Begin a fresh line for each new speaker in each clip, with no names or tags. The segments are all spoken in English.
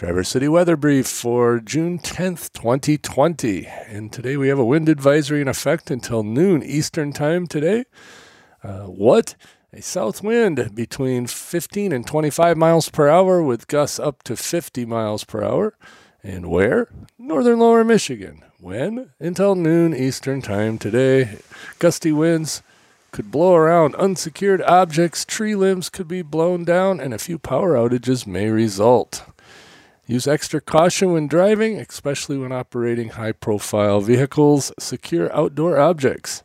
Traverse City Weather Brief for June 10th, 2020. And today we have a wind advisory in effect until noon Eastern Time today. Uh, what? A south wind between 15 and 25 miles per hour with gusts up to 50 miles per hour. And where? Northern Lower Michigan. When? Until noon Eastern Time today. Gusty winds could blow around unsecured objects, tree limbs could be blown down, and a few power outages may result. Use extra caution when driving, especially when operating high profile vehicles. Secure outdoor objects.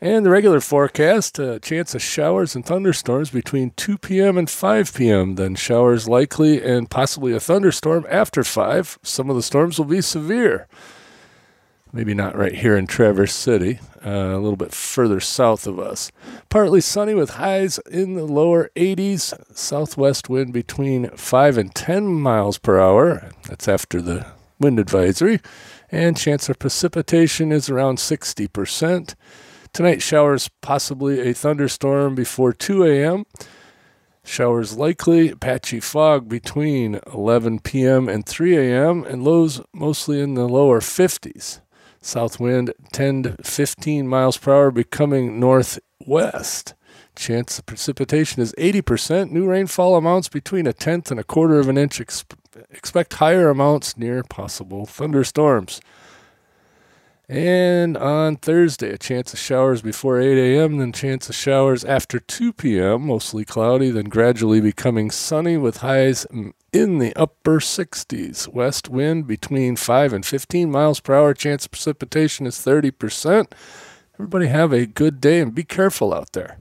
And the regular forecast a chance of showers and thunderstorms between 2 p.m. and 5 p.m. Then showers likely and possibly a thunderstorm after 5. Some of the storms will be severe. Maybe not right here in Traverse City, uh, a little bit further south of us. Partly sunny with highs in the lower 80s. Southwest wind between 5 and 10 miles per hour. That's after the wind advisory. And chance of precipitation is around 60%. Tonight, showers, possibly a thunderstorm before 2 a.m. Showers likely, patchy fog between 11 p.m. and 3 a.m., and lows mostly in the lower 50s. South wind 10 to 15 miles per hour becoming northwest. Chance of precipitation is 80%. New rainfall amounts between a tenth and a quarter of an inch. expect higher amounts near possible thunderstorms. And on Thursday, a chance of showers before 8 a.m., then chance of showers after 2 p.m., mostly cloudy, then gradually becoming sunny with highs in the upper 60s. West wind between 5 and 15 miles per hour. Chance of precipitation is 30%. Everybody have a good day and be careful out there.